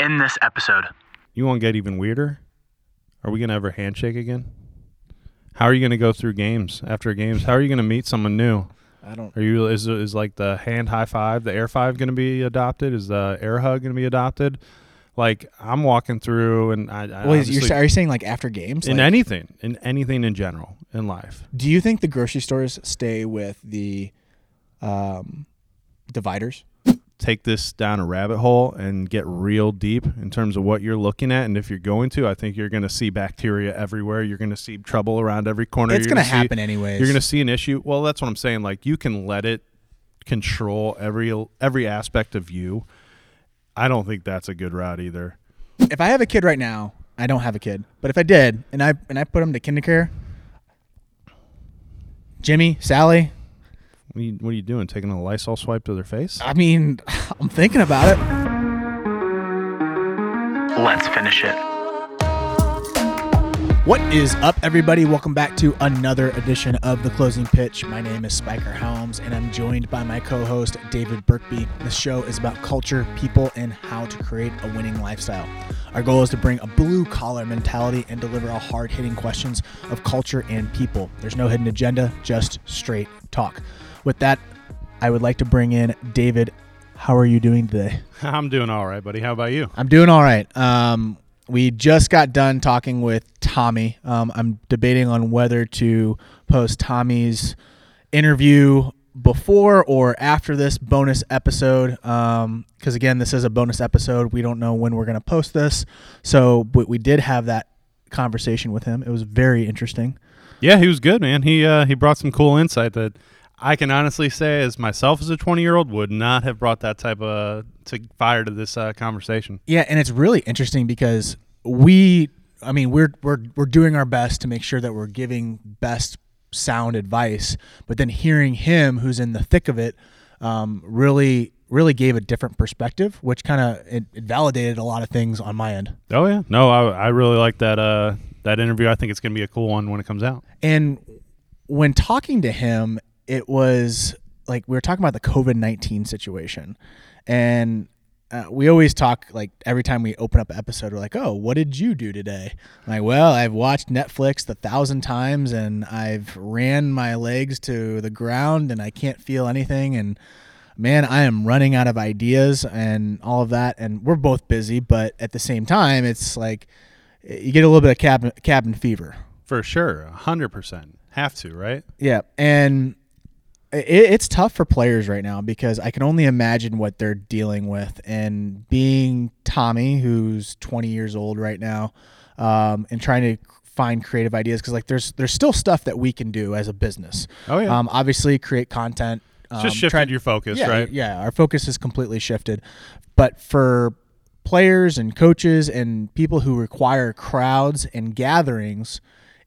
in this episode. You won't get even weirder? Are we gonna ever handshake again? How are you gonna go through games after games? How are you gonna meet someone new? I don't. Are you is is like the hand high five, the air five gonna be adopted? Is the air hug gonna be adopted? Like I'm walking through and I, I Well, you're, are you saying like after games? in Like, anything, in anything in general in life. do you think the grocery stores stay with the um, dividers? Take this down a rabbit hole and get real deep in terms of what you're looking at. And if you're going to, I think you're going to see bacteria everywhere. You're going to see trouble around every corner. It's going to happen anyways. You're going to see an issue. Well, that's what I'm saying. Like you can let it control every every aspect of you. I don't think that's a good route either. if I have a kid right now, I don't have a kid, but if I did, and I and I put him to kindercare, Jimmy, Sally, What are you, what are you doing? Taking a Lysol swipe to their face? I mean, I'm thinking about it. Let's finish it. What is up, everybody? Welcome back to another edition of The Closing Pitch. My name is Spiker Helms, and I'm joined by my co host, David Birkby. This show is about culture, people, and how to create a winning lifestyle. Our goal is to bring a blue collar mentality and deliver a hard hitting questions of culture and people. There's no hidden agenda, just straight talk. With that, I would like to bring in David. How are you doing today? I'm doing all right, buddy. How about you? I'm doing all right. Um, we just got done talking with Tommy. Um, I'm debating on whether to post Tommy's interview before or after this bonus episode. Because again, this is a bonus episode. We don't know when we're going to post this. So, but we did have that conversation with him. It was very interesting. Yeah, he was good, man. He uh, he brought some cool insight that I can honestly say, as myself as a 20 year old, would not have brought that type of to fire to this uh, conversation. Yeah, and it's really interesting because we I mean, we're we're we're doing our best to make sure that we're giving best sound advice, but then hearing him who's in the thick of it um, really really gave a different perspective, which kind of it, it validated a lot of things on my end. Oh yeah, no, I, I really like that uh, that interview. I think it's gonna be a cool one when it comes out. And when talking to him, it was like we were talking about the COVID 19 situation. And uh, we always talk like every time we open up an episode, we're like, oh, what did you do today? I'm like, well, I've watched Netflix a thousand times and I've ran my legs to the ground and I can't feel anything. And man, I am running out of ideas and all of that. And we're both busy, but at the same time, it's like you get a little bit of cabin, cabin fever. For sure, hundred percent. Have to, right? Yeah, and it, it's tough for players right now because I can only imagine what they're dealing with. And being Tommy, who's 20 years old right now, um, and trying to find creative ideas because like there's there's still stuff that we can do as a business. Oh yeah, Um, obviously, create content. It's just um, shifted try- your focus, yeah, right? Yeah, our focus is completely shifted. But for players and coaches and people who require crowds and gatherings,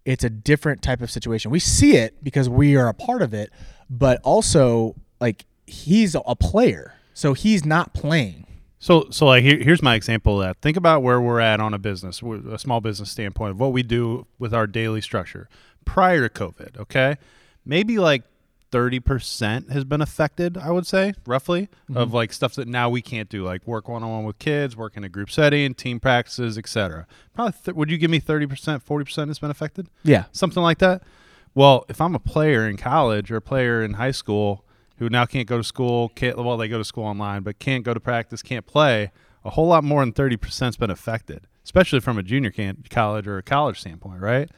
it's a different type of situation. We see it because we are a part of it, but also like he's a player, so he's not playing. So, so like here, here's my example of that. Think about where we're at on a business, a small business standpoint of what we do with our daily structure prior to COVID. Okay, maybe like thirty percent has been affected. I would say roughly mm-hmm. of like stuff that now we can't do, like work one on one with kids, work in a group setting, team practices, etc. Probably, th- would you give me thirty percent, forty percent has been affected? Yeah, something like that. Well, if I'm a player in college or a player in high school who now can't go to school, can't well they go to school online, but can't go to practice, can't play, a whole lot more than thirty percent's been affected, especially from a junior can- college or a college standpoint, right?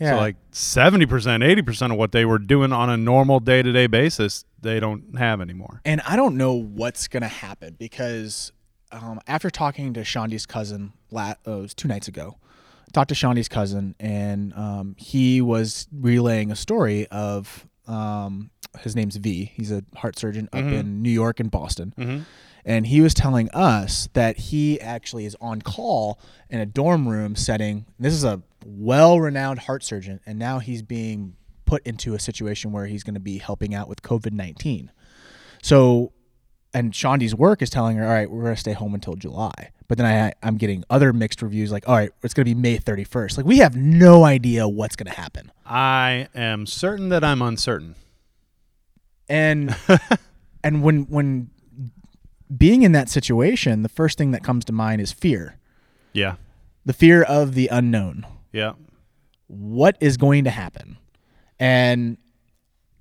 yeah. So like seventy percent, eighty percent of what they were doing on a normal day to day basis, they don't have anymore. And I don't know what's going to happen because um, after talking to Shandi's cousin, la- uh, it was two nights ago, Talked to Shandi's cousin, and um, he was relaying a story of um, his name's V. He's a heart surgeon up in New York and Boston. Mm-hmm. And he was telling us that he actually is on call in a dorm room setting. This is a well renowned heart surgeon, and now he's being put into a situation where he's going to be helping out with COVID 19. So, and Shandi's work is telling her, all right, we're going to stay home until July. But then I, I'm getting other mixed reviews like, all right, it's going to be May 31st. Like, we have no idea what's going to happen. I am certain that I'm uncertain. And, and when, when being in that situation, the first thing that comes to mind is fear. Yeah. The fear of the unknown. Yeah. What is going to happen? And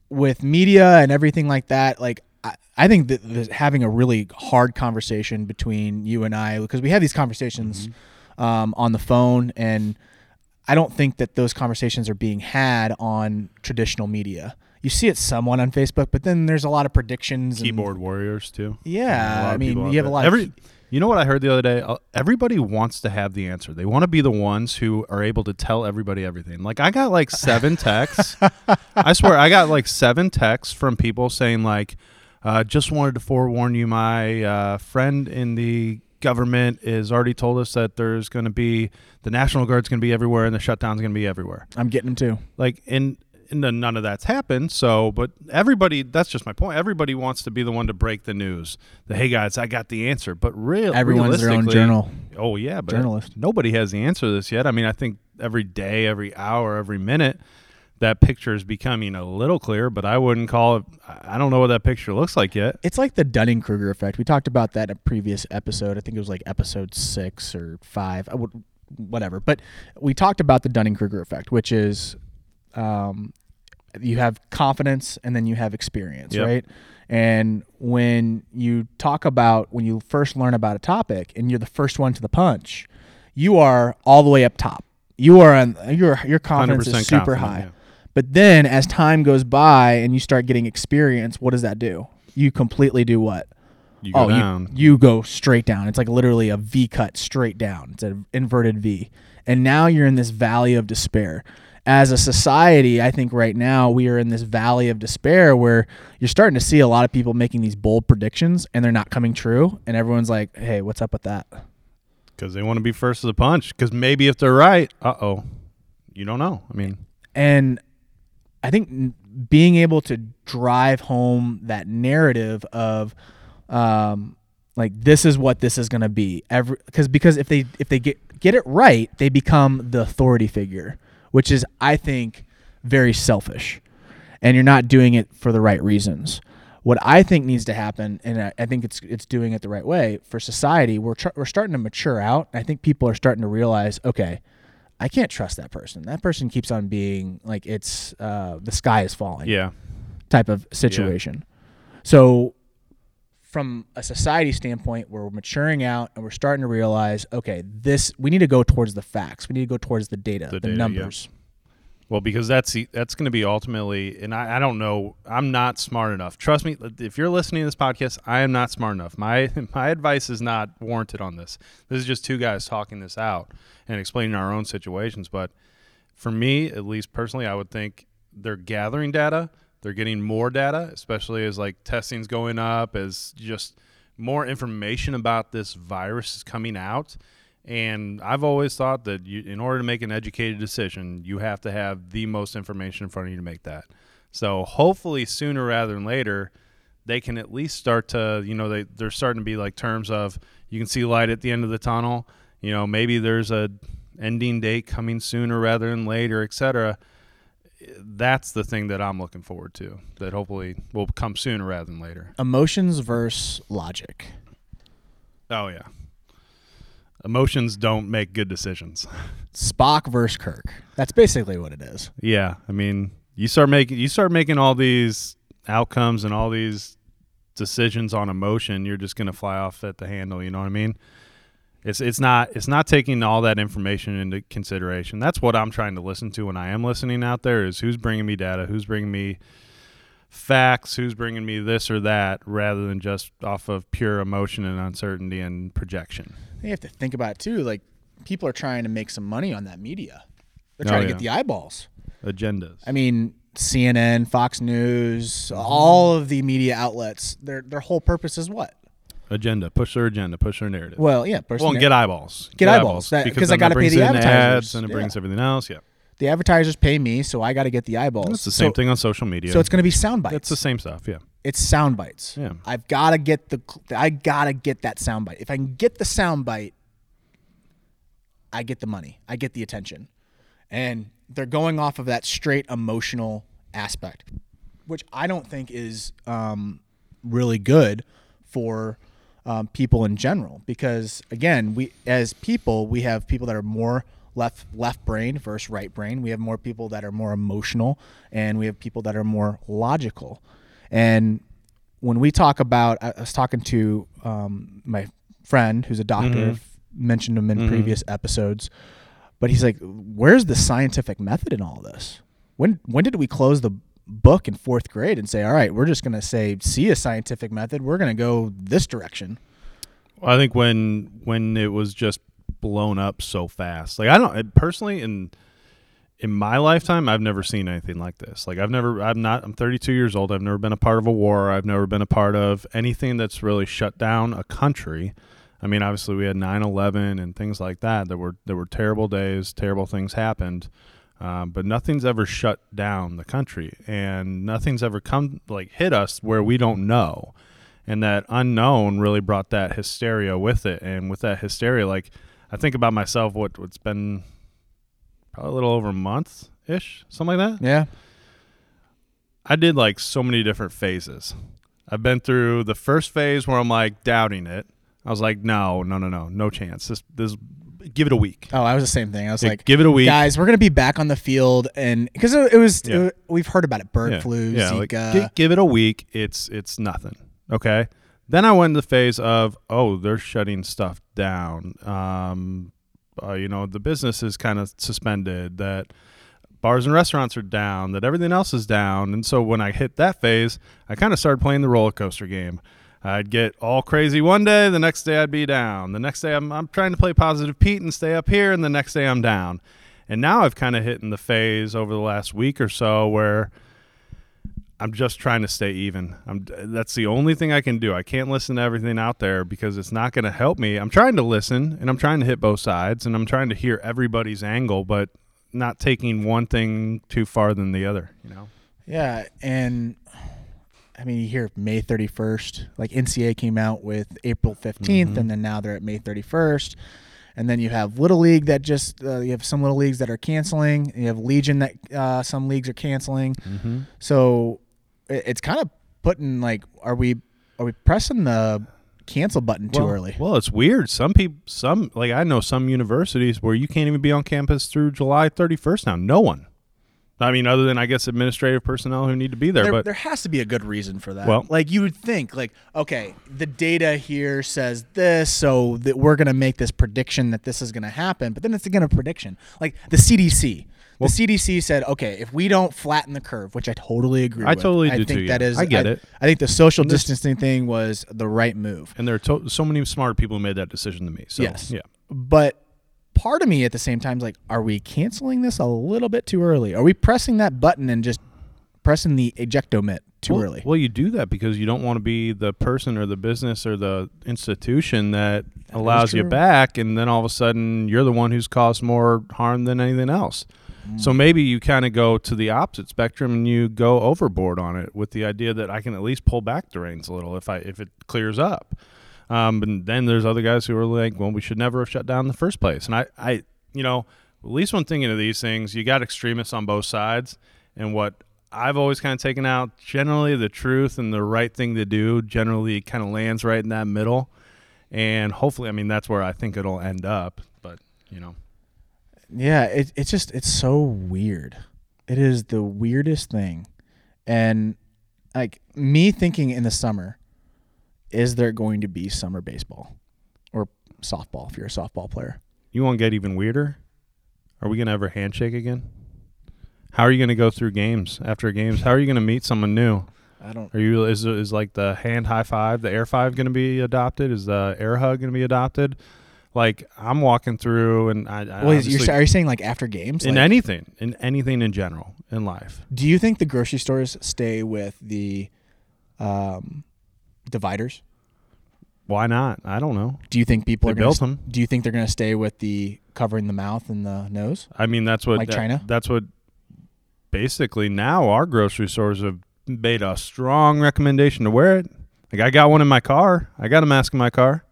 with media and everything like that, like I, I think that that having a really hard conversation between you and I, because we have these conversations um, on the phone, and I don't think that those conversations are being had on traditional media. You see it somewhat on Facebook, but then there's a lot of predictions. and- Keyboard warriors too. Yeah, I mean, you have a lot Every, of you know what I heard the other day? Uh, Everybody wants to have the answer. They want to be the ones who are able to tell everybody everything. Like I got like seven texts. I swear I got like seven texts from people saying like, uh, "Just wanted to forewarn you, my uh, friend in the government is already told us that there's going to be the National Guard's going to be everywhere and the shutdown's going to be everywhere." I'm getting them too. like and and then none of that's happened so but everybody that's just my point everybody wants to be the one to break the news the hey guys i got the answer but real Everyone's their own journal. oh yeah but Journalist. nobody has the answer to this yet i mean i think every day every hour every minute that picture is becoming a little clearer but i wouldn't call it i don't know what that picture looks like yet It's like the Dunning Kruger effect. We talked about that in a previous episode. I think it was like episode six or five. I would, whatever. But we talked about the Dunning Kruger effect, which is um, you have confidence and then you have experience, Yep. right? And when you talk about when you first learn about a topic and you're the first one to the punch, you are all the way up top. You are on your your confidence 100% is super confident, high. yeah. But then as time goes by and you start getting experience, what does that do? You completely do what? you go oh, down You, you go straight down. It's like literally a V cut straight down. It's an inverted V. And now you're in this valley of despair. As a society, I think right now we are in this valley of despair where you're starting to see a lot of people making these bold predictions and they're not coming true. And everyone's like, hey, what's up with that? because they want to be first to the punch because maybe if they're right uh-oh you don't know i mean and I think being able to drive home that narrative of um, like this is what this is going to be. Every because because if they if they get get it right they become the authority figure which is I think very selfish. And you're not doing it for the right reasons. What I think needs to happen and I, I think it's it's doing it the right way for society we're tr- we're starting to mature out. I think people are starting to realize okay I can't trust that person. That person keeps on being like it's uh, the sky is falling yeah type of situation. So, from a society standpoint, we're maturing out and we're starting to realize, okay, this we need to go towards the facts. We need to go towards the data, the, data, yeah. Well, because that's that's going to be ultimately, and I, I don't know, I'm not smart enough. Trust me, uh, if you're listening to this podcast, I am not smart enough. My my advice is not warranted on this. This is just two guys talking this out and explaining our own situations. But for me, at least personally, I would think they're gathering data, they're getting more data, especially as like testing's going up, as just more information about this virus is coming out. And I've always thought that you, in order to make an educated decision, you have to have the most information in front of you to make that. So hopefully, sooner rather than later, they can at least start to, you know, they they're starting to be like terms of you can see light at the end of the tunnel. You know, maybe there's a ending date coming sooner rather than later, et cetera. That's the thing that I'm looking forward to. That hopefully will come sooner rather than later. Emotions versus logic. Oh yeah. Emotions don't make good decisions. Spock versus Kirk. That's basically what it is. Yeah, I mean, you start making you start making all these outcomes and all these decisions on emotion, you're just going to fly off at the handle, you know what I mean? It's it's not it's not taking all that information into consideration. That's what I'm trying to listen to when I am listening out there is who's bringing me data, who's bringing me facts, who's bringing me this or that rather than just off of pure emotion and uncertainty and projection. You have to think about it too. Like people are trying to make some money on that media. They're Oh, trying to yeah. get the eyeballs. Agendas. I mean, CNN, Fox News, all of the media outlets, their their whole purpose is what? agenda, push their agenda, push their narrative. Well, yeah, person Well, and get eyeballs. Get eyeballs. That- 'cause I gotta pay the advertisers. ads and it Yeah. brings everything else. Yeah, the advertisers pay me, so I got to get the eyeballs. it's the same so, thing on social media. So it's going to be sound bites. it's the same stuff. Yeah, It's sound bites. Yeah. I've got to get the. I got to get that sound bite. If I can get the sound bite, I get the money. I get the attention, and they're going off of that straight emotional aspect, which I don't think is um, really good for um, people in general because again we as people we have people that are more left left brain versus right brain. We have more people that are more emotional and we have people that are more logical. And when we talk about i was talking to um, my friend who's a doctor Mhm. I've mentioned him in Mhm. previous episodes but he's like where's the scientific method in all this? When when did we close the book in fourth grade and say all right we're just going to say see a scientific method. We're going to go this direction. I think when when it was just blown up so fast, like I don't personally in in my lifetime, I've never seen anything like this. Like I've never, I'm not, I'm 32 years old. I've never been a part of a war. I've never been a part of anything that's really shut down a country. I mean, obviously we had 9/11 and things like that. There were there were terrible days, terrible things happened. Um, but nothing's ever shut down the country, and nothing's ever come like hit us where we don't know and that unknown really brought that hysteria with it and with that hysteria like i think about myself what what's been probably a little over a month ish something like that. Yeah. I did like so many different phases. I've been through the first phase where i'm like doubting it. I was like no no no no no chance. This this give it a week. Oh i was the same thing. I was Like, like give it a week. Guys we're going to be back on the field and because it, it was Yeah. Uh, we've heard about it. Bird yeah, flu zika like, gi- give it a week. It's it's nothing okay then i went into the phase of oh they're shutting stuff down. Um uh, you know the business is kind of suspended that bars and restaurants are down that everything else is down. And so when i hit that phase i kind of started playing the roller coaster game. I'd get all crazy one day the next day i'd be down. The next day i'm, I'm trying to play positive pete and stay up here and the next day i'm down. And now i've kind of hit in the phase over the last week or so where I'm just trying to stay even. I'm that's the only thing I can do. I can't listen to everything out there because it's not going to help me. I'm trying to listen and I'm trying to hit both sides and I'm trying to hear everybody's angle, but not taking one thing too far than the other, you know. yeah and i mean you hear may 31st like NCAA came out with april 15th Mm-hmm. and then now they're at may 31st and then you have little league that just uh, you have some little leagues that are canceling you have legion that uh, some leagues are canceling Mm-hmm. so it's kind of putting like are we are we pressing the cancel button too well, early Well, it's weird. Some people some like I know some universities where you can't even be on campus through July 31st now. No one. I mean other than I guess administrative personnel who need to be there, there, but there has to be a good reason for that. Well- like you would think, like okay, the data here says this, so that we're gonna make this prediction that this is gonna happen. But then it's again a prediction. Like the CDC, Well- the CDC said, okay, if we don't flatten the curve, which I totally agree. I with, totally I do think too, that yeah. is. I get it. I think the social And this- distancing thing was the right move. and there are to- so many smart people who made that decision to me. So Yes. yeah. But part of me at the same time is like, are we canceling this a little bit too early? Are we pressing that button and just pressing the ejectomit too well, early? Well, you do that because you don't want to be the person or the business or the institution that, allows you back, and then all of a sudden you're the one who's caused more harm than anything else. So maybe you kind of go to the opposite spectrum and you go overboard on it with the idea that I can at least pull back the reins a little if I if it clears up. Um, and then there's other guys who are like, well, we should never have shut down in the first place. And I, I, you know, at least when thinking of these things, you got extremists on both sides. And what I've always kind of taken out, generally the truth and the right thing to do generally kind of lands right in that middle. And hopefully, I mean, that's where I think it'll end up. But, you know, Yeah, it, it's just it's so weird. It is the weirdest thing, and like me thinking in the summer, is there going to be summer baseball or softball if you're a softball player? you won't get even weirder? Are we going to ever handshake again? How are you going to go through games after games? How are you going to meet someone new? I don't. Are you is is like the hand high five, the air five going to be adopted? Is the air hug going to be adopted? Like I'm walking through, and I, I Well, you're, are you saying like after games? in Like, anything, in anything in general in life. do you think the grocery stores stay with the um, dividers? Why not? I don't know. Do you think people They are gonna built them. Do you think they're going to stay with the covering the mouth and the nose? I mean, that's what Like that- China? That's what basically now our grocery stores have made a strong recommendation to wear it. Like I got one in my car. I got a mask in my car.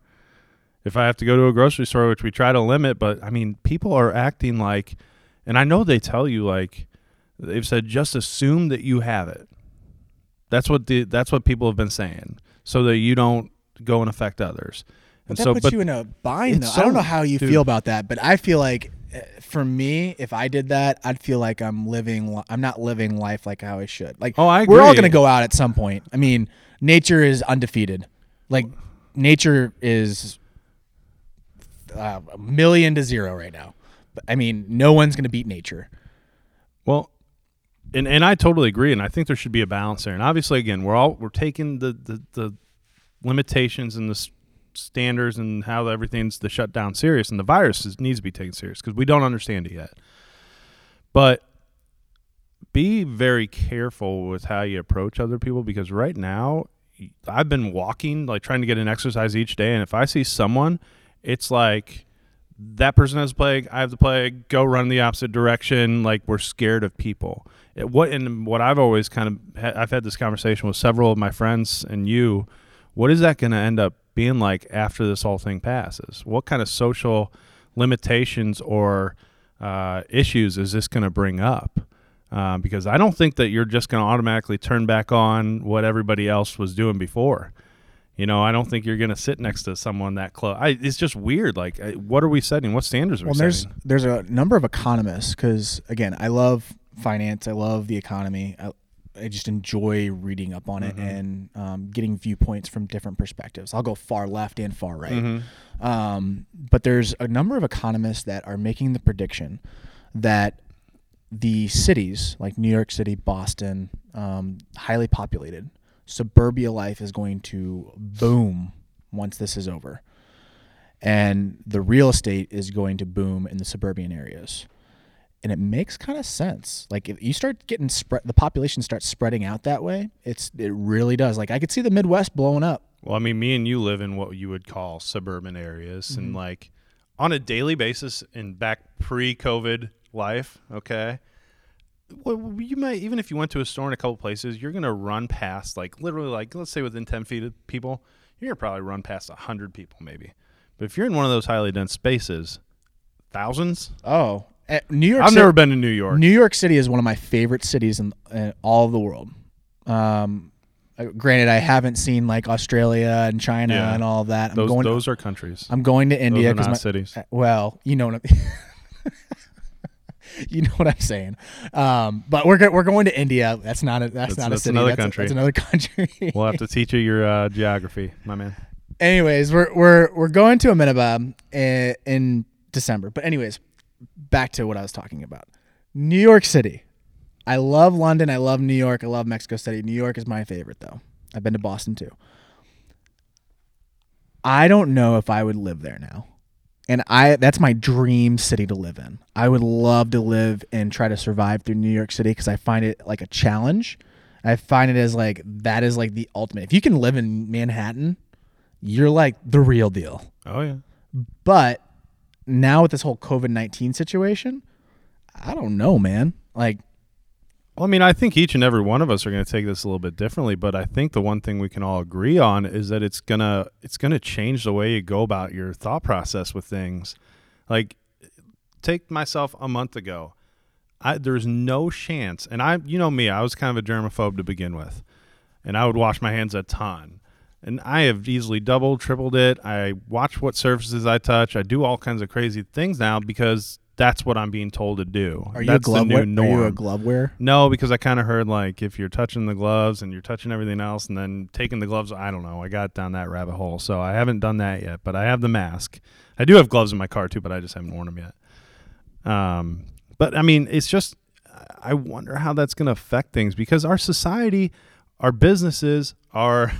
If I have to go to a grocery store, which we try to limit, but I mean, people are acting like, and I know they tell you like, they've said just assume that you have it. That's what the that's what people have been saying, so that you don't go and affect others. But And that so, puts but you in a bind, though. it's I don't know how you dude. feel about that, but I feel like, uh, for me, if I did that, I'd feel like I'm living. I'm not living life like how I should. Like, Oh, I we're all gonna go out at some point. I mean, nature is undefeated. Like, nature is uh, a million to zero right now. I mean, no one's gonna beat nature. Well, and and I totally agree, and I think there should be a balance there. And obviously, again, we're all we're taking the the, the limitations and the standards and how everything's the shutdown serious, and the virus is, needs to be taken serious because we don't understand it yet. But be very careful with how you approach other people because right now I've been walking like trying to get an exercise each day and if I see someone it's like that person has plague I have the plague go run the opposite direction. Like we're scared of people. It, what and what I've always kind of ha- I've had this conversation with several of my friends and you. What is that going to end up being like after this whole thing passes? What kind of social limitations or uh, issues is this going to bring up? Uh, because I don't think that you're just going to automatically turn back on what everybody else was doing before. You know, I don't think you're going to sit next to someone that close. I, it's just weird. Like, uh, what are we setting? What standards are Well, we there's setting? there's a number of economists because again, I love finance. I love the economy. I, I just enjoy reading up on it and um, getting viewpoints from different perspectives. I'll go far left and far right. Mm-hmm. Um, but there's a number of economists that are making the prediction that the cities like New York City, Boston, um, highly populated, suburbia life is going to boom once this is over. And the real estate is going to boom in the suburban areas. And it makes kind of sense. Like if you start getting spread, the population starts spreading out that way. It's it really does. Like I could see the Midwest blowing up. Well, I mean, me and you live in what you would call suburban areas, and Mm-hmm. like on a daily basis in back pre-COVID life, okay. Well, you might even if you went to a store in a couple places, you're gonna run past like literally like let's say within ten feet of people, you're gonna probably run past a hundred people maybe. But if you're in one of those highly dense spaces, thousands. Oh, eh, New York. I've City, never been to New York. New York City is one of my favorite cities in, in all of the world. Um, uh, granted, I haven't seen like Australia and China Yeah. and all that. I'm those going. those are countries. I'm going to India because my cities. uh, well, you know what I'm, you know what I'm saying. Um, but we're go- we're going to India. That's not a that's, That's- not a that's city. another that's, a- country. that's another country. We'll have to teach you your uh, geography, my man. anyways, we're we're we're going to Ahmedabad in, in December. But anyways, back to what I was talking about. New York City. I love London. I love New York. I love Mexico City. New York is my favorite though. I've been to Boston too. I don't know if I would live there now. And I that's my dream city to live in. I would love to live and try to survive through New York City cuz I find it like a challenge. I find it as like that is like the ultimate. If you can live in Manhattan, you're like the real deal. Oh yeah. But now with this whole COVID 19 situation, I don't know, man. Like, Well, I mean, I think each and every one of us are going to take this a little bit differently, but I think the one thing we can all agree on is that it's gonna it's gonna change the way you go about your thought process with things. Like, take myself a month ago. I, there's no chance, and I, you know me, I was kind of a germaphobe to begin with, and I would wash my hands a ton. And I have easily doubled, tripled it. I watch what surfaces I touch. I do all kinds of crazy things now because that's what I'm being told to do. are you that's a glove the new wear- norm. Are you a glove wearer? No, because I kind of heard like if you're touching the gloves and you're touching everything else and then taking the gloves, I don't know. I got down that rabbit hole, so I haven't done that yet. But I have the mask. I do have gloves in my car too, but I just haven't worn them yet. Um, but I mean, it's just I wonder how that's going to affect things because our society, our businesses, our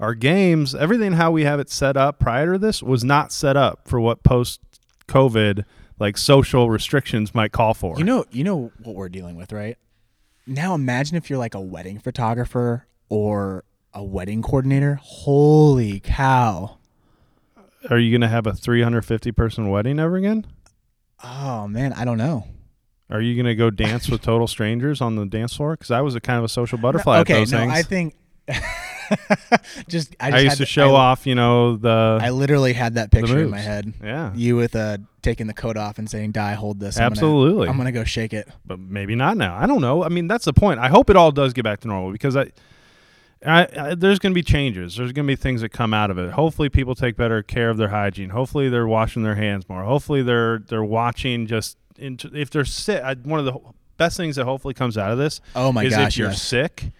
our games, everything how we have it set up prior to this was not set up for what post COVID like social restrictions might call for. You know, you know what we're dealing with, right? Now imagine if you're like a wedding photographer or a wedding coordinator. Holy cow. Are you going to have a 350 person wedding ever again? Oh man, I don't know. Are you going to go dance with total strangers on the dance floor? Because I was a kind of a social butterfly okay, at those no, things. I think just I, I, used to show I, off, you know, the. I literally had that picture in my head. yeah, You with uh taking the coat off and saying, "Die, hold this." I'm gonna- Absolutely. I'm gonna go shake it. but maybe not now. I don't know. I mean, that's the point. I hope it all does get back to normal because I, I, I, there's going to be changes. There's going to be things that come out of it. Hopefully, people take better care of their hygiene. Hopefully, they're washing their hands more. Hopefully, they're they're watching just into, if they're sick. I, one of the best things that hopefully comes out of this Oh my is gosh, if you're yes. sick.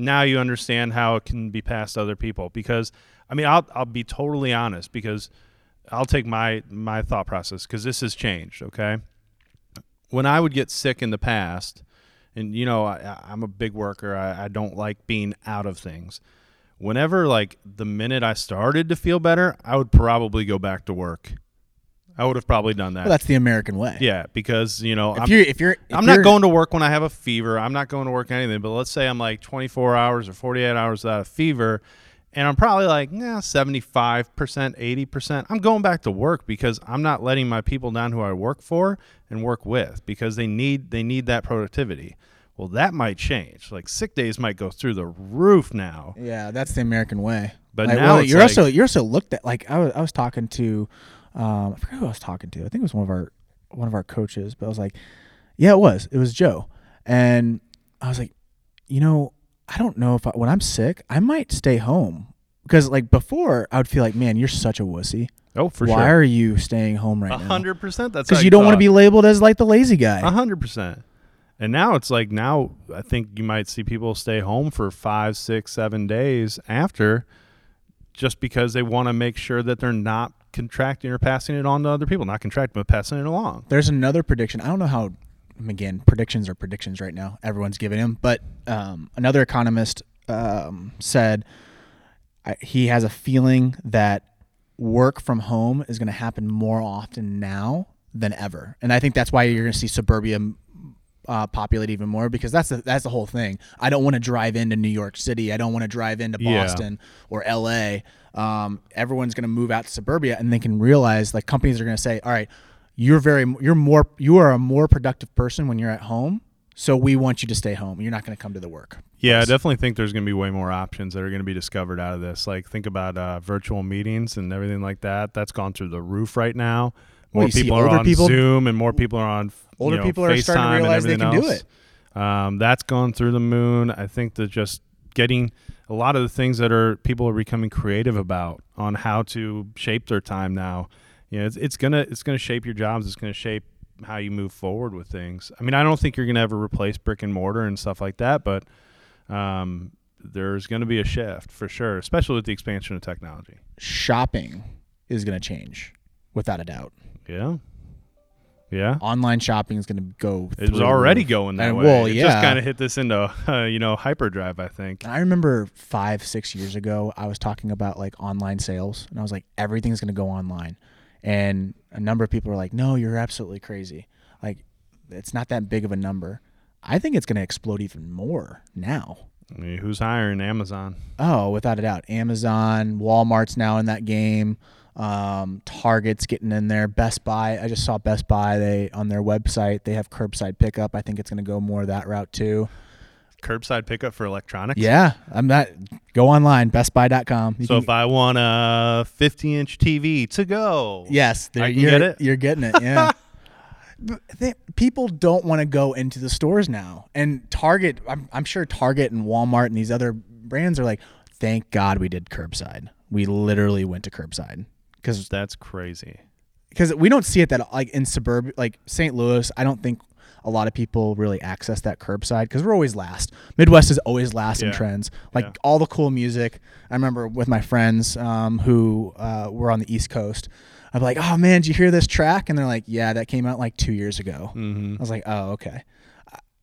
Now you understand how it can be passed to other people. Because I mean, I'll I'll be totally honest because I'll take my my thought process because this has changed. Okay, when I would get sick in the past, and you know I, I'm a big worker, I, I don't like being out of things. Whenever like the minute I started to feel better, I would probably go back to work. I would have probably done that. Well, that's the American way. yeah, because you know If I'm, you're if you're if I'm not you're- going to work when I have a fever. I'm not going to work anything. But let's say I'm like 24 hours or 48 hours without a fever, and I'm probably like, nah, 75 percent, 80 percent. I'm going back to work because I'm not letting my people down who I work for and work with because they need they need that productivity. Well, that might change. Like sick days might go through the roof now. Yeah, that's the American way. But Like, now well, you're like- also you're also looked at like I was I was talking to um I forgot who I was talking to. I think it was one of our one of our coaches, but I was like, yeah, it was. It was Joe. And I was like, you know, I don't know if I, when I'm sick, I might stay home because like before I would feel like, man, you're such a wussy. Oh, for Why sure. Why are you staying home right A now? hundred percent. That's Because you don't want to be labeled as like the lazy guy. A hundred percent. And now it's like now I think you might see people stay home for five, six, seven days after, just because they want to make sure that they're not contracting or passing it on to other people. Not contracting, but passing it along. There's another prediction. I don't know how. Again, predictions are predictions right now. Everyone's giving them, but um, another economist um, said he has a feeling that work from home is going to happen more often now than ever, and I think that's why you're going to see suburbia uh, populate even more because that's the that's the whole thing. I don't want to drive into New York City. I don't want to drive into Yeah. Boston or L.A. Um, everyone's going to move out to suburbia, and they can realize like companies are going to say, "All right, you're very you're more you are a more productive person when you're at home." So we want you to stay home. You're not going to come to the work. Yeah, I definitely think there's going to be way more options that are going to be discovered out of this. Like think about uh, virtual meetings and everything like that. That's gone through the roof right now. More see people are on people- Zoom, and more people are on. You Older know, people are starting to realize they everything can do it. Um, that's gone through the moon. I think that just getting a lot of the things that are people are becoming creative about on how to shape their time now. You know, it's, it's gonna it's gonna shape your jobs. It's gonna shape how you move forward with things. I mean, I don't think you're gonna ever replace brick and mortar and stuff like that, but um, there's gonna be a shift for sure, especially with the expansion of technology. Shopping is going to change without a doubt. Yeah, yeah. Online shopping is going to go. It was already going that And, way. well, it yeah. just kind of hit this into uh, you know hyperdrive. I think. I remember five, six years ago, I was talking about like online sales, and I was like, everything's going to go online. And a number of people were like, no, you're absolutely crazy. Like, it's not that big of a number. I think it's going to explode even more now. I mean, who's hiring Amazon? Oh, without a doubt. Amazon, Walmart's now in that game. Um, Target's getting in there. Best Buy. I just saw Best Buy. They on their website they have curbside pickup. I think it's going to go more that route too. Curbside pickup for electronics. Yeah, I'm not. Go online, BestBuy.com. You So can- if I want a 50 inch TV to go, Yes, there- you're, get it? You're getting it. Yeah. They, people don't want to go into the stores now, and Target. I'm, I'm sure Target and Walmart and these other brands are like, thank God we did curbside. We literally went to curbside because that's crazy. because we don't see it that like in suburb like St. Louis. I don't think a lot of people really access that curbside because we're always last. Midwest is always last in trends. Like Yeah. all the cool music. I remember with my friends um, who uh, were on the East Coast. I'm like, "Oh man, did you hear this track?" And they're like, "Yeah, that came out like two years ago." Mm-hmm. I was like, "Oh, okay."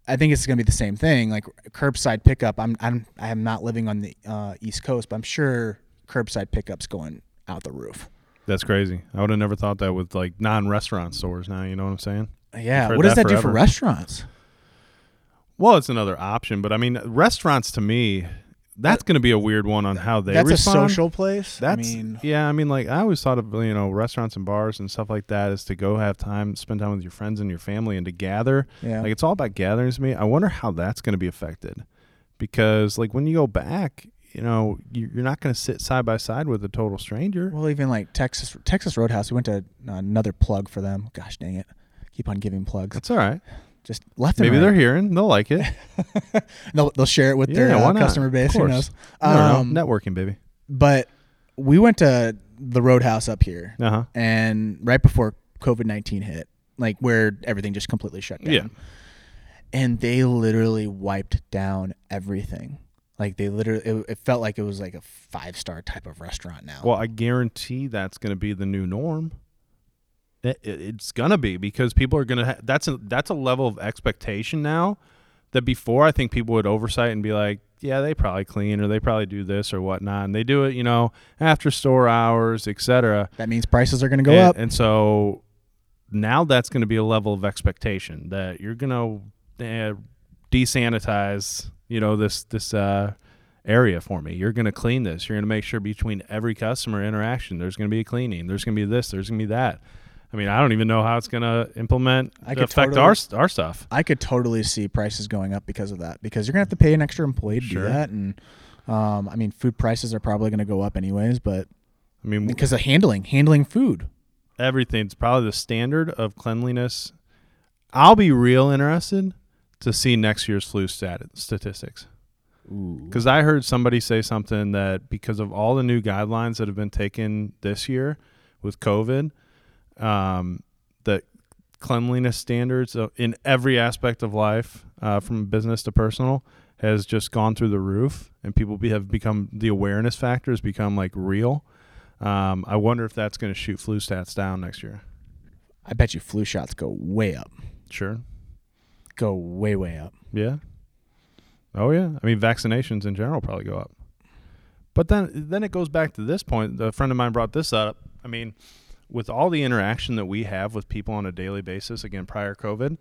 I- think it's gonna be the same thing, like curbside pickup. I'm I'm I am not living on the uh, East Coast, but I'm sure curbside pickup's going out the roof. That's crazy. I would have never thought that with like non restaurant stores now. You know what I'm saying? Yeah, what does that that do for restaurants? Well, it's another option, but I mean, restaurants to me, that's going to be a weird one on how they That's respond. a social place. That's I mean, yeah. I mean, like I always thought of you know restaurants and bars and stuff like that is to go have time, spend time with your friends and your family, and to gather. yeah. Like it's all about gatherings to me. I wonder how that's going to be affected, because like when you go back, you know, you- you're not going to sit side by side with a total stranger. well, even like Texas Texas Roadhouse. We went to uh, another plug for them. Gosh dang it, keep on giving plugs. That's all right. just left. Maybe right. they're hearing. They'll like it. They'll, they'll share it with their uh, customer base. Who knows? Um. Networking, baby. but we went to the Roadhouse up here, Uh huh. and right before COVID nineteen hit, like where everything just completely shut down. Yeah. and they literally wiped down everything. Like they literally, it, it felt like it was like a five star type of restaurant now. Well, I guarantee that's going to be the new norm. It, it- it's going to be because people are going to. Ha- that's a that's a level of expectation now that before I think people would oversight and be like, yeah, they probably clean or they probably do this or whatnot, and they do it, you know, after store hours, etc. that means prices are going to go and, up. and so now that's going to be a level of expectation that you're going to uh, desanitize, you know, this this uh, area for me. You're going to clean this. You're going to make sure between every customer interaction, there's going to be a cleaning. There's going to be this. There's going to be that. I mean, I don't even know how it's going to implement I could affect totally- our our stuff. I could totally see prices going up because of that. Because you're gonna have to pay an extra employee to Sure. do that, and um, I mean, food prices are probably gonna go up anyways. But I mean, because of handling, handling food. everything's probably the standard of cleanliness. I'll be real interested to see next year's flu stat- statistics. Because I heard somebody say something that because of all the new guidelines that have been taken this year with COVID, um, that cleanliness standards in every aspect of life, uh, from business to personal, has just gone through the roof, and people be, have become the awareness factor has become like real. Um, I wonder if that's going to shoot flu stats down next year. I bet you flu shots go way up, Sure. Go way way up. Yeah. Oh yeah. I mean, vaccinations in general probably go up. But then then it goes back to this point. A friend of mine brought this up. I mean, with all the interaction that we have with people on a daily basis, again, prior COVID,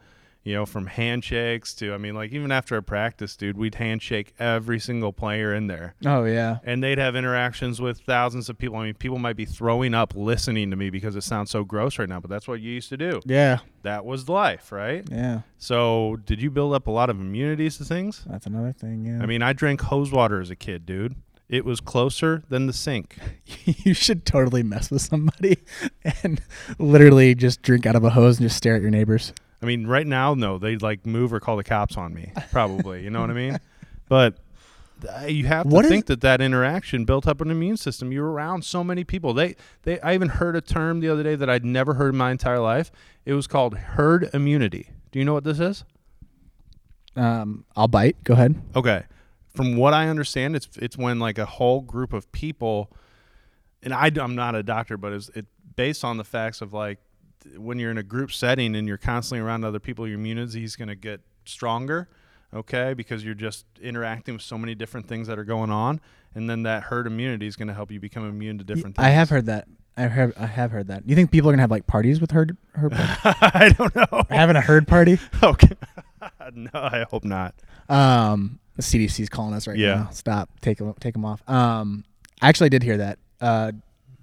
you know, from handshakes to I mean, like even after a practice, dude, we'd handshake every single player in there. Oh yeah, And they'd have interactions with thousands of people. I mean, people might be throwing up listening to me because it sounds so gross right now, but that's what you used to do. yeah, That was life, right? yeah. So, did you build up a lot of immunities to things? That's another thing. Yeah. I mean, I drank hose water as a kid, dude. It was closer than the sink. you should totally mess with somebody and literally just drink out of a hose and just stare at your neighbors. I mean, right now, no, they'd like move or call the cops on me, probably. you know what I mean? But you have to What is- think that that interaction built up an immune system. You're around so many people. They, they. I even heard a term the other day that I'd never heard in my entire life. It was called herd immunity. Do you know what this is? Um, I'll bite. Go ahead. Okay. From what I understand, it's it's when like a whole group of people, and I, am not a doctor, but it's it based on the facts of like when you're in a group setting and you're constantly around other people, your immunity is going to get stronger. Okay, because you're just interacting with so many different things that are going on, and then that herd immunity is going to help you become immune to different things. I have heard that. I have I have heard that. Do you think people are gonna have like parties with herd herd I don't know. having a herd party? okay. no, I hope not. Um, the CDC's calling us right Yeah. now. Stop. Take them. Take them off. Um, I actually did hear that. Uh,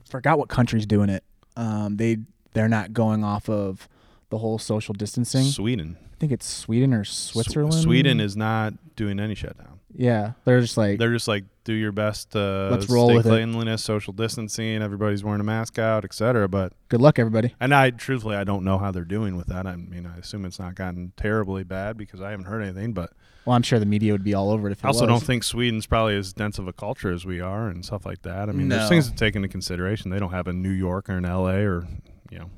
forgot what country's doing it. Um, they they're not going off of the whole social distancing. Sweden. I think it's Sweden or Sw- Switzerland. Sweden is not doing any shutdown. Yeah, they're just like They're just like do your best. Uh, Let's roll stay with it. cleanliness, social distancing. Everybody's wearing a mask out, etc. But good luck, everybody. and I truthfully I don't know how they're doing with that. I mean, I assume it's not gotten terribly bad because I haven't heard anything. But Well, I'm sure the media would be all over it if it I also was. don't think Sweden's probably as dense of a culture as we are and stuff like that. I mean, No. there's things to take into consideration. They don't have a New York or an L.A. or you know.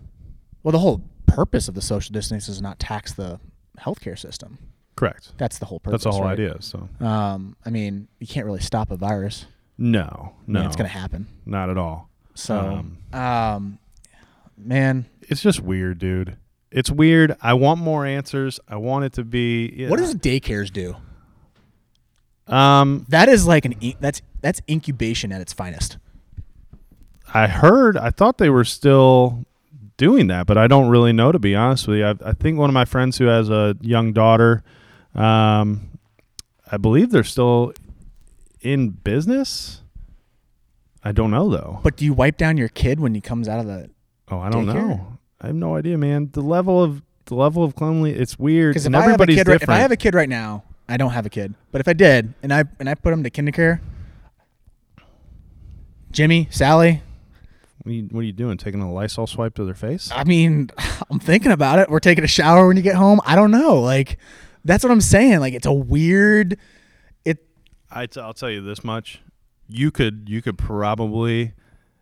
Well, the whole purpose of the social distancing is not tax the healthcare system. Correct. That's the whole purpose. That's the whole right? idea. So Um, I mean, you can't really stop a virus. no, I no, mean, it's gonna happen. not at all. So, Um, um, man, It's just weird, dude. It's weird. I want more answers. I want it to be. yeah. what does daycares do? Um, That is like an that's that's incubation at its finest. I heard. I thought they were still doing that, but I don't really know to be honest with you. I, I think one of my friends who has a young daughter, um, I believe they're still in business. I don't know though. But do you wipe down your kid when he comes out of the? oh, I don't daycare? know. I have no idea, man. The level of the level of cleanliness, it's weird. Because if I have a kid, right, if. I have a kid right now, I don't have a kid. But if I did, and I and I put him to kindercare, Jimmy, Sally, What are, you, what are you doing? Taking a Lysol swipe to their face? I mean, I'm thinking about it. We're taking a shower when you get home. I don't know. Like, that's what I'm saying. Like, it's a weird. It. I t- I'll tell you this much: you could you could probably,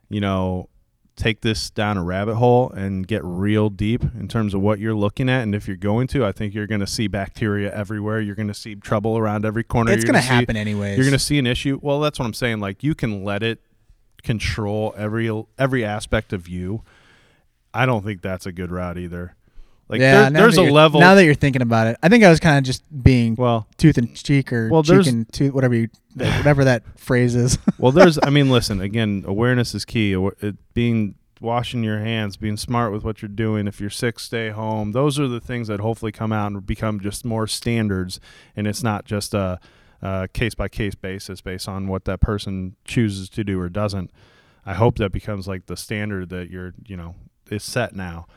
you know, take this down a rabbit hole and get real deep in terms of what you're looking at. And if you're going to, I think you're going to see bacteria everywhere. You're going to see trouble around every corner. It's going to happen anyways. You're going to see an issue. Well, that's what I'm saying. Like you can let it control every every aspect of you. I don't think that's a good route either. Like there- there's a level. Now that you're thinking about it, I think I was kind of just being well, tooth and cheek or Well, cheek and tooth, whatever you, whatever that phrase is. well, there's. I mean, listen. Again, awareness is key. It, being washing your hands, being smart with what you're doing. If you're sick, stay home. Those are the things that hopefully come out and become just more standards, and it's not just a case by case basis based on what that person chooses to do or doesn't. I hope that becomes like the standard that you're, you know, is set now.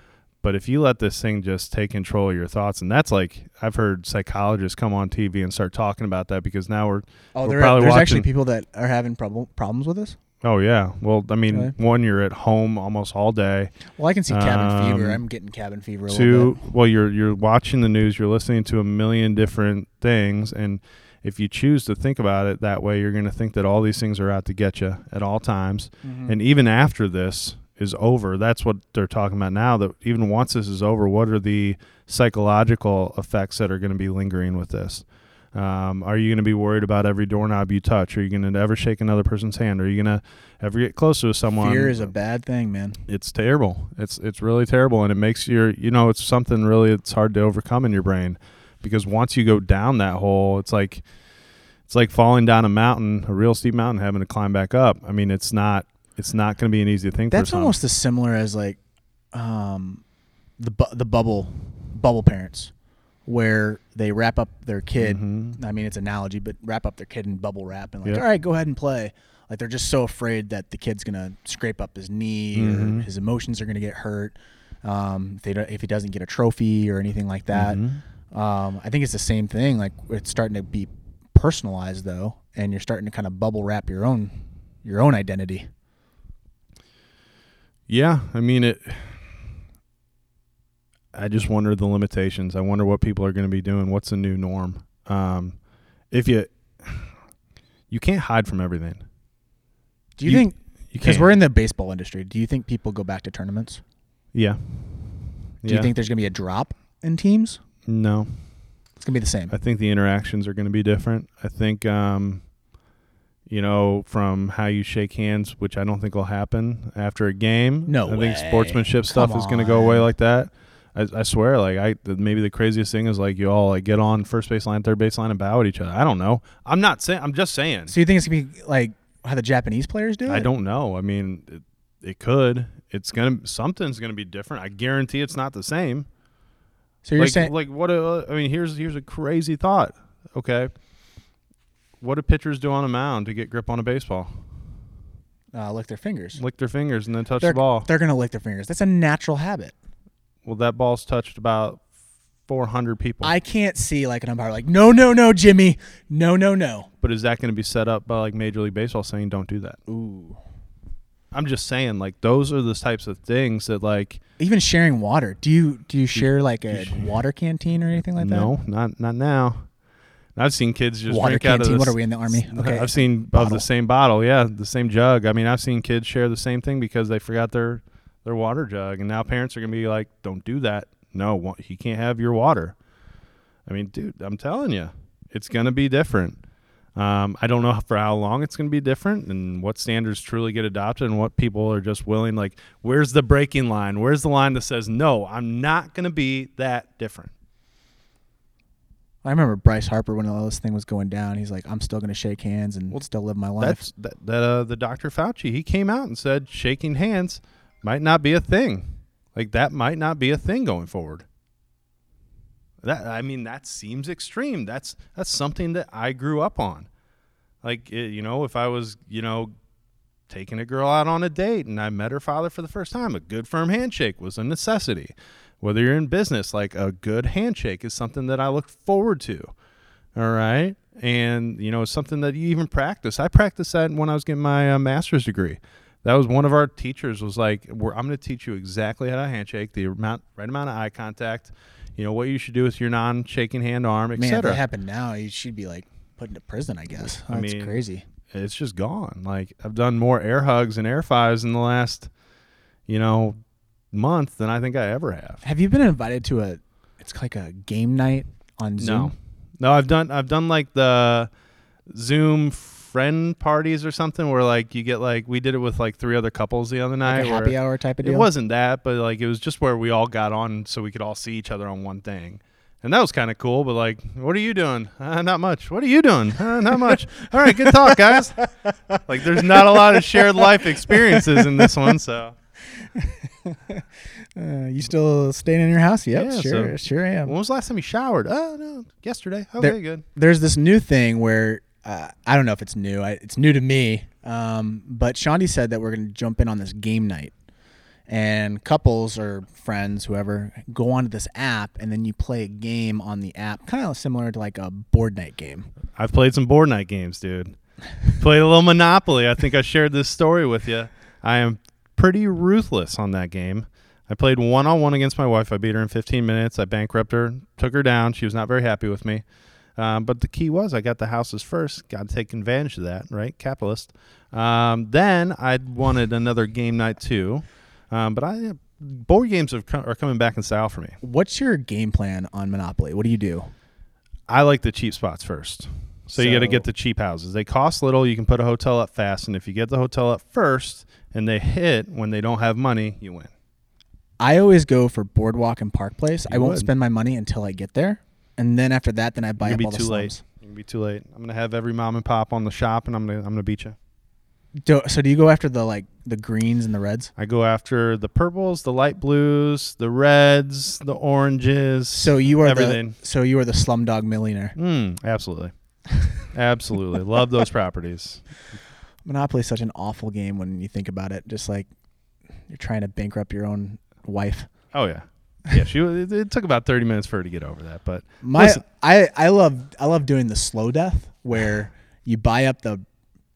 But if you let this thing just take control of your thoughts, and that's like I've heard psychologists come on TV and start talking about that because now we're Oh, We're there, probably there's actually people that are having problem, problems with this. Oh yeah. Well, I mean, Really? one, you're at home almost all day. Well, I can see cabin fever. Um, I'm getting cabin fever a little Two, well, you're you're watching the news. You're listening to a million different things, and if you choose to think about it that way, you're going to think that all these things are out to get you at all times. Mhm. And even after this is over, that's what they're talking about now. That even once this is over, what are the psychological effects that are going to be lingering with this? Um, are you going to be worried about every doorknob you touch? Are you going to ever shake another person's hand? Are you going to ever get closer to someone? Fear is a bad thing, man. it's terrible. It's it's really terrible, and it makes your you know it's something really it's hard to overcome in your brain because once you go down that hole, it's like it's like falling down a mountain, a real steep mountain, having to climb back up. I mean, it's not it's not going to be an easy thing. That's almost as similar as like um, the bu- the bubble bubble parents, where they wrap up their kid. Mhm. I mean, it's analogy, but wrap up their kid in bubble wrap and like, Yep. all right, go ahead and play. Like they're just so afraid that the kid's gonna scrape up his knee Mhm. or his emotions are gonna get hurt. Um, if if he doesn't get a trophy or anything like that. Mhm. Um, I think it's the same thing. Like it's starting to be personalized though, and you're starting to kind of bubble wrap your own your own identity. Yeah, I mean it. I just wonder the limitations. I wonder what people are going to be doing. What's the new norm? Um, if you you can't hide from everything. Do you, You- think because we're in the baseball industry? Do you think people go back to tournaments? yeah. Do yeah. you think there's gonna be a drop in teams? No. It's gonna be the same. I think the interactions are going to be different. I think, um, you know, from how you shake hands, which I don't think will happen after a game. No I think way. sportsmanship stuff Come is going to go away like that. I, I swear, like I the, maybe the craziest thing is like you all like get on first base line, third base line, and bow at each other. I don't know. I'm not saying. I'm just saying. So you think it's gonna be like how the Japanese players do it? I don't know. I mean, it, it could. It's gonna something's gonna be different. I guarantee it's not the same. So you're like, saying like what? A, I mean, here's here's a crazy thought. Okay, what do pitchers do on a mound to get grip on a baseball? uh, lick their fingers? Lick their fingers and then touch they're, the ball. they're gonna lick their fingers. That's a natural habit. Well, that ball's touched about 400 people. I can't see like an umpire like no no no Jimmy no no no. but is that going to be set up by like Major League Baseball saying don't do that? Ooh. I'm just saying, like those are the types of things that like Even sharing water. Do you do you share like a water canteen or anything like that? no, not not now. I've seen kids just Water drink out of canteen. this. What are we in the army? Okay. I've seen of the same bottle, yeah, the same jug. I mean, I've seen kids share the same thing because they forgot their their water jug, and now parents are gonna be like, "Don't do that. No, he can't have your water." I mean, dude, I'm telling you, it's gonna be different. Um, I don't know for how long it's gonna be different, and what standards truly get adopted, and what people are just willing. Like, where's the breaking line? Where's the line that says, "No, I'm not gonna be that different." I remember Bryce Harper when all this thing was going down. He's like, I'm still gonna shake hands and Well, still live my life. That's that, that uh, the Dr. Fauci. He came out and said shaking hands might not be a thing. Like that might not be a thing going forward. That I mean, that seems extreme. That's that's something that I grew up on. Like it, you know, if I was you know taking a girl out on a date and I met her father for the first time, a good firm handshake was a necessity. Whether you're in business, like a good handshake is something that I look forward to. All right. And, you know, it's something that you even practice. I practiced that when I was getting my uh, master's degree. That was one of our teachers was like, We're, "I'm going to teach you exactly how to handshake, the amount, right amount of eye contact, you know what you should do with your non-shaking hand arm, Man, if etc." that happened now, you should be like put into prison. I guess. I That's mean, crazy. It's just gone. Like I've done more air hugs and air fives in the last, you know, month than I think I ever have. Have you been invited to a? It's like a game night on Zoom. No, no, I've done I've done like the Zoom friend parties or something where like you get like we did it with like three other couples the other night. Like happy hour type of It wasn't that, but like it was just where we all got on so we could all see each other on one thing. And that was kind of cool, but like, what are you doing? Uh, not much. What are you doing? Uh, not much. All right, good talk, guys. like, there's not a lot of shared life experiences in this one, so Uh, you still staying in your house? Yep, Yeah, sure, so- sure am. when was the last time you showered? Oh no, yesterday. Okay, There- good. There's this new thing where uh, I don't know if it's new. I, it's new to me. Um, but Shandi said that we're going to jump in on this game night, and couples or friends, whoever, go onto this app, and then you play a game on the app, kind of similar to like a board night game. I've played some board night games, dude. played a little Monopoly. I think I shared this story with you. I am pretty ruthless on that game. I played one on one against my wife. I beat her in 15 minutes. I bankrupted her, took her down. She was not very happy with me. Um, but the key was I got the houses first. Got to take advantage of that, right? Capitalist. Um, then I wanted another game night too. Um, but I board games have are coming back in style for me. What's your game plan on Monopoly? What do you do? I like the cheap spots first. So, you got to get the cheap houses. They cost little. You can put a hotel up fast, and if you get the hotel up first and they hit when they don't have money, you win. I always go for Boardwalk and Park Place. I You won't would. spend my money until I get there, and then after that, then I buy You'll up be all the slums. late. You'll be too late. I'm gonna have every mom and pop on the shop, and I'm gonna I'm gonna beat you. Do, so do you go after the like the greens and the reds? I go after the purples, the light blues, the reds, the oranges. So you are everything. the so you are the Slumdog Millionaire. Mm, absolutely, absolutely. Love those properties. Monopoly is such an awful game when you think about it. Just like you're trying to bankrupt your own wife. Oh yeah, yeah. She it, it took about 30 minutes for her to get over that, but My Listen. I I love I love doing the slow death where you buy up the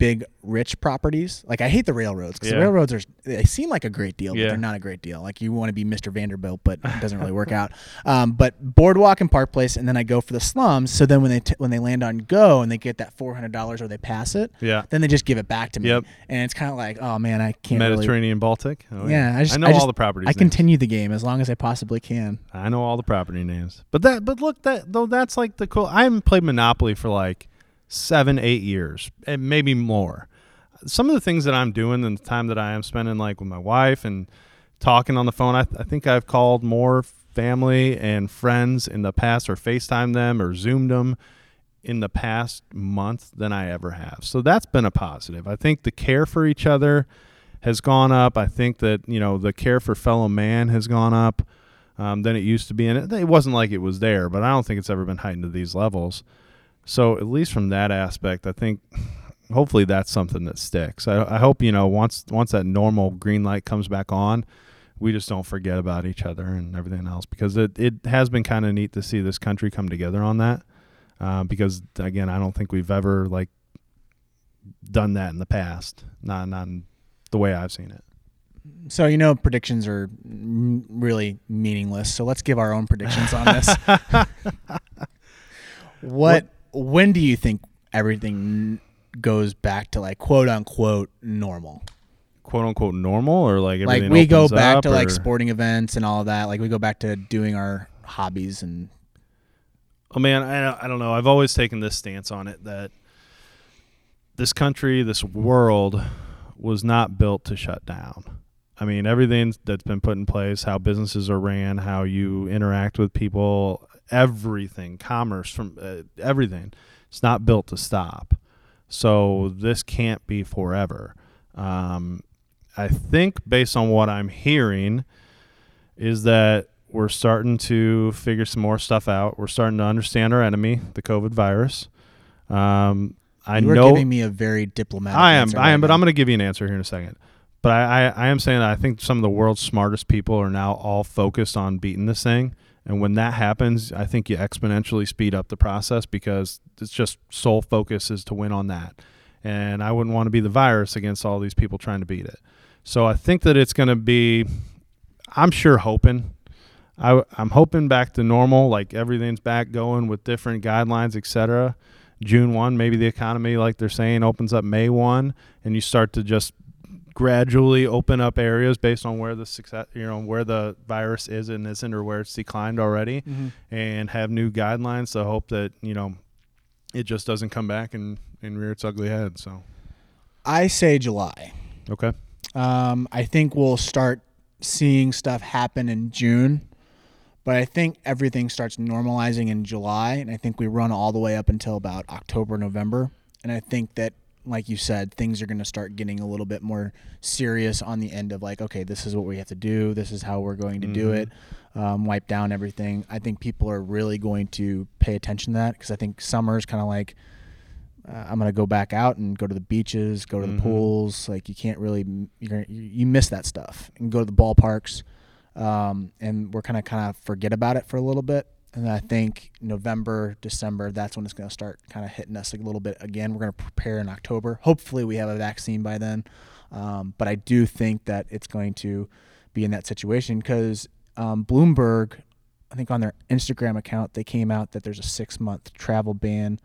big rich properties. Like I hate the railroads because Yeah. the railroads are they seem like a great deal, but Yeah. they're not a great deal. Like you want to be Mr. Vanderbilt, but it doesn't really work out. Um, but Boardwalk and Park Place, and then I go for the slums. So then when they t- when they land on Go and they get that four hundred dollars or they pass it, yeah. then they just give it back to me. Yep. And it's kind of like, oh man, I can't really. Mediterranean, Baltic. Oh, Yeah, I just know I just- all the properties. I names. continue the game as long as I possibly can. I know all the property names. But that but look that though that's like the cool I haven't played Monopoly for like seven, eight years. And maybe more. Some of the things that I'm doing and the time that I am spending like with my wife and talking on the phone, I, I think I've called more family and friends in the past or FaceTime them or Zoomed them in the past month than I ever have. So that's been a positive. I think the care for each other has gone up. I think that, you know, the care for fellow man has gone up um, than it used to be. And it, it wasn't like it was there, but I don't think it's ever been heightened to these levels. So at least from that aspect, I think hopefully that's something that sticks. I, I hope you know once once that normal green light comes back on, we just don't forget about each other and everything else because it it has been kind of neat to see this country come together on that. Uh, because again, I don't think we've ever like done that in the past. Not not the way I've seen it. So you know predictions are m- really meaningless. So let's give our own predictions on this. what, when do you think everything goes back to like quote unquote normal? Quote unquote normal or like Like we go back to like sporting events and all that. Like we go back to doing our hobbies and Oh man, I I don't know. I've always taken this stance on it that this country, this world, was not built to shut down. I mean, everything that's been put in place, how businesses are ran, how you interact with people, everything, commerce, from uh, everything, it's not built to stop. So this can't be forever. Um, I think, based on what I'm hearing, is that we're starting to figure some more stuff out. We're starting to understand our enemy, the COVID virus. Um, I you know giving me a very diplomatic. I am, answer I right am, but now. I'm going to give you an answer here in a second. But I, I, I am saying that I think some of the world's smartest people are now all focused on beating this thing. And when that happens, I think you exponentially speed up the process because it's just sole focus is to win on that. And I wouldn't want to be the virus against all these people trying to beat it. So I think that it's going to be. I'm sure hoping. I, I'm hoping back to normal, like everything's back going with different guidelines, etc. June one, maybe the economy, like they're saying, opens up May one, and you start to just gradually open up areas based on where the success, you know, where the virus is and isn't, or where it's declined already, and have new guidelines to hope that you know it just doesn't come back and, and rear its ugly head. So I say July. okay, Um, I think we'll start seeing stuff happen in June, but I think everything starts normalizing in July, and I think we run all the way up until about October, November. And I think that, like you said, things are going to start getting a little bit more serious on the end of like, okay, this is what we have to do. This is how we're going to do it. Um, wipe down everything. I think people are really going to pay attention to that because I think summer is kind of like uh, I'm gonna go back out and go to the beaches, go to the Mhm. pools. Like you can't really you're you miss that stuff and go to the ballparks, um, and we're kind of kind of forget about it for a little bit. And I think November, December, that's when it's gonna start kind of hitting us a little bit again. We're gonna prepare in October. Hopefully, we have a vaccine by then. Um, but I do think that it's going to be in that situation because um, Bloomberg, I think on their Instagram account, they came out that there's a six month travel ban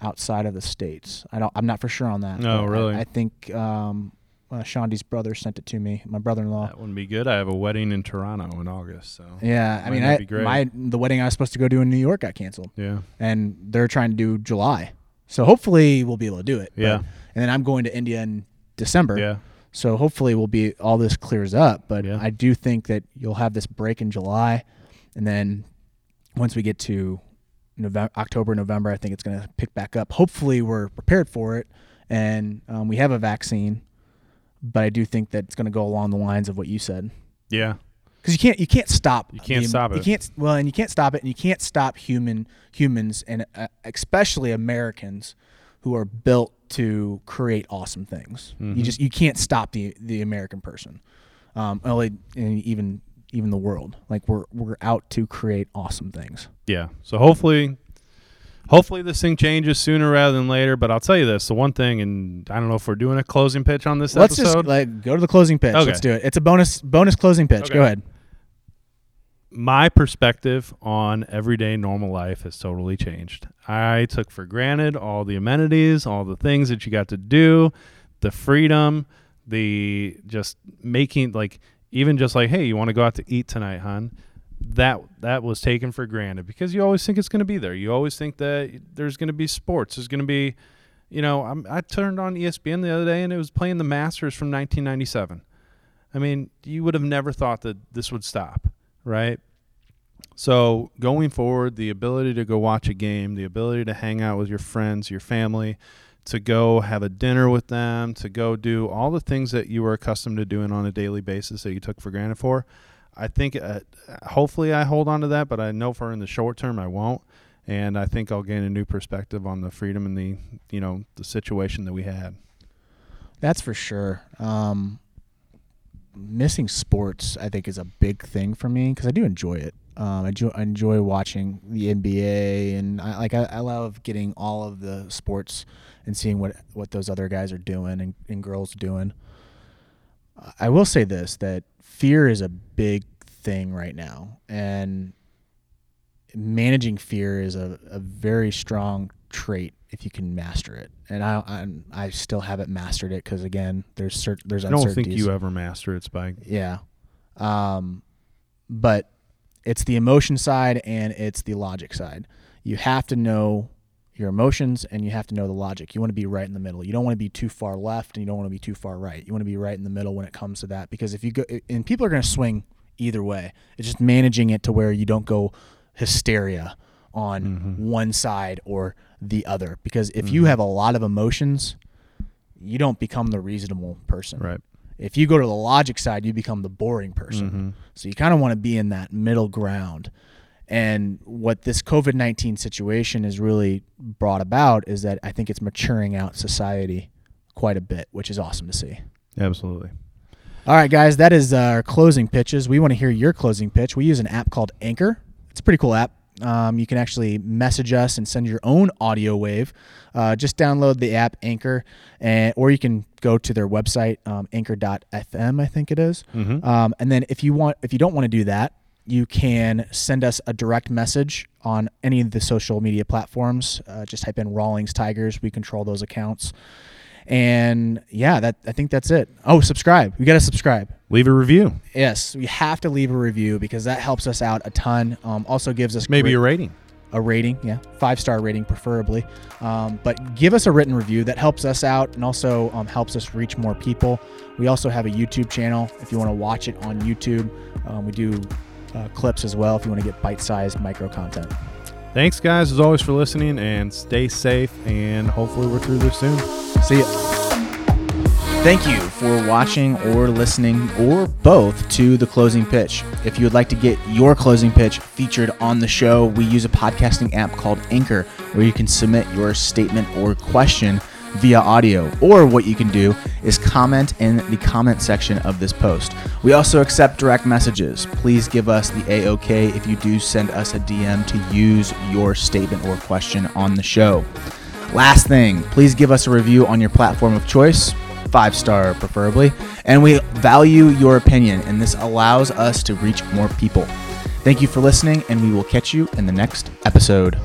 outside of the states. I don't. I'm not for sure on that. No, but I- really? I, think um, uh, Shondi's brother sent it to me. My brother-in-law. that wouldn't be good. I have a wedding in Toronto in August, so Yeah, I mean, I, my the wedding I was supposed to go do in New York got canceled, yeah, and they're trying to do July. So hopefully we'll be able to do it. but- Yeah. and then I'm going to India in December. yeah, So hopefully we'll be all this clears up. But Yeah. I do think that you'll have this break in July, and then once we get to November, October, November, I think it's going to pick back up. Hopefully we're prepared for it, and um, we have a vaccine. But I do think that it's going to go along the lines of what you said, yeah, because you can't you can't stop You can't the- stop You can't well, and you can't stop it, and you can't stop human humans, and uh, especially Americans who are built to create awesome things. You Mhm. just you can't stop the the American person, um, only and even even the world. Like we're we're out to create awesome things. yeah. So hopefully, hopefully this thing changes sooner rather than later. But I'll tell you this: the one thing, and I don't know if we're doing a closing pitch on this Let's episode. just like go to the closing pitch. Okay. Let's do it. It's a bonus bonus closing pitch. Okay. Go ahead. my perspective on everyday normal life has totally changed. I took for granted all the amenities, all the things that you got to do, the freedom, the just making like even just like, hey, you want to go out to eat tonight, hon? That that was taken for granted because you always think it's going to be there. You always think that there's going to be sports. There's going to be, you know, I'm, I turned on ESPN the other day and it was playing the Masters from 1997. I mean, you would have never thought that this would stop, right? So going forward, the ability to go watch a game, the ability to hang out with your friends, your family, to go have a dinner with them, to go do all the things that you were accustomed to doing on a daily basis that you took for granted for. I think uh, hopefully I hold on to that, but I know for in the short term I won't. And I think I'll gain a new perspective on the freedom and the, you know, the situation that we had. That's for sure. Um, missing sports, I think, is a big thing for me because I do enjoy it. Um, I, do, I enjoy watching the NBA, and I like I, I love getting all of the sports and seeing what what those other guys are doing and, and girls doing. I will say this: that fear is a big thing right now, and managing fear is a, a very strong trait if you can master it. And I I, I still haven't mastered it because again, there's cert, there's I don't think you ever master it, Spike. Yeah. Um, but it's the emotion side and it's the logic side. You have to know your emotions and you have to know the logic. You want to be right in the middle. You don't want to be too far left and you don't want to be too far right. You want to be right in the middle when it comes to that because if you go and people are going to swing either way. It's just managing it to where you don't go hysteria on one side or the other because if you have a lot of emotions, you don't become the reasonable person. Right. If you go to the logic side, you become the boring person. Mm-hmm. So you kind of want to be in that middle ground. And what this COVID 19 situation has really brought about is that I think it's maturing out society quite a bit, which is awesome to see. Absolutely. All right, guys, that is our closing pitches. We want to hear your closing pitch. We use an app called Anchor. It's a pretty cool app. Um, you can actually message us and send your own audio wave. Uh, just download the app Anchor, and or you can go to their website um, anchor.fm, I think it is. Um, and then if you want, if you don't want to do that, you can send us a direct message on any of the social media platforms. Uh, just type in Rawlings Tigers. We control those accounts. And yeah, that I think that's it. Oh, subscribe. We got to subscribe. Leave a review. Yes, we have to leave a review because that helps us out a ton. Um, also gives us Maybe great- a rating. a rating, yeah, five star rating preferably. Um, but give us a written review that helps us out and also um, helps us reach more people. We also have a YouTube channel if you want to watch it on YouTube. Um, we do uh, clips as well if you want to get bite sized micro content. Thanks, guys, as always, for listening and stay safe. And hopefully, we're through this soon. See ya. Thank you for watching or listening or both to the closing pitch. If you would like to get your closing pitch featured on the show, we use a podcasting app called Anchor where you can submit your statement or question via audio. Or what you can do is comment in the comment section of this post. We also accept direct messages. Please give us the AOK if you do send us a DM to use your statement or question on the show. Last thing, please give us a review on your platform of choice, five star preferably, and we value your opinion, and this allows us to reach more people. Thank you for listening, and we will catch you in the next episode.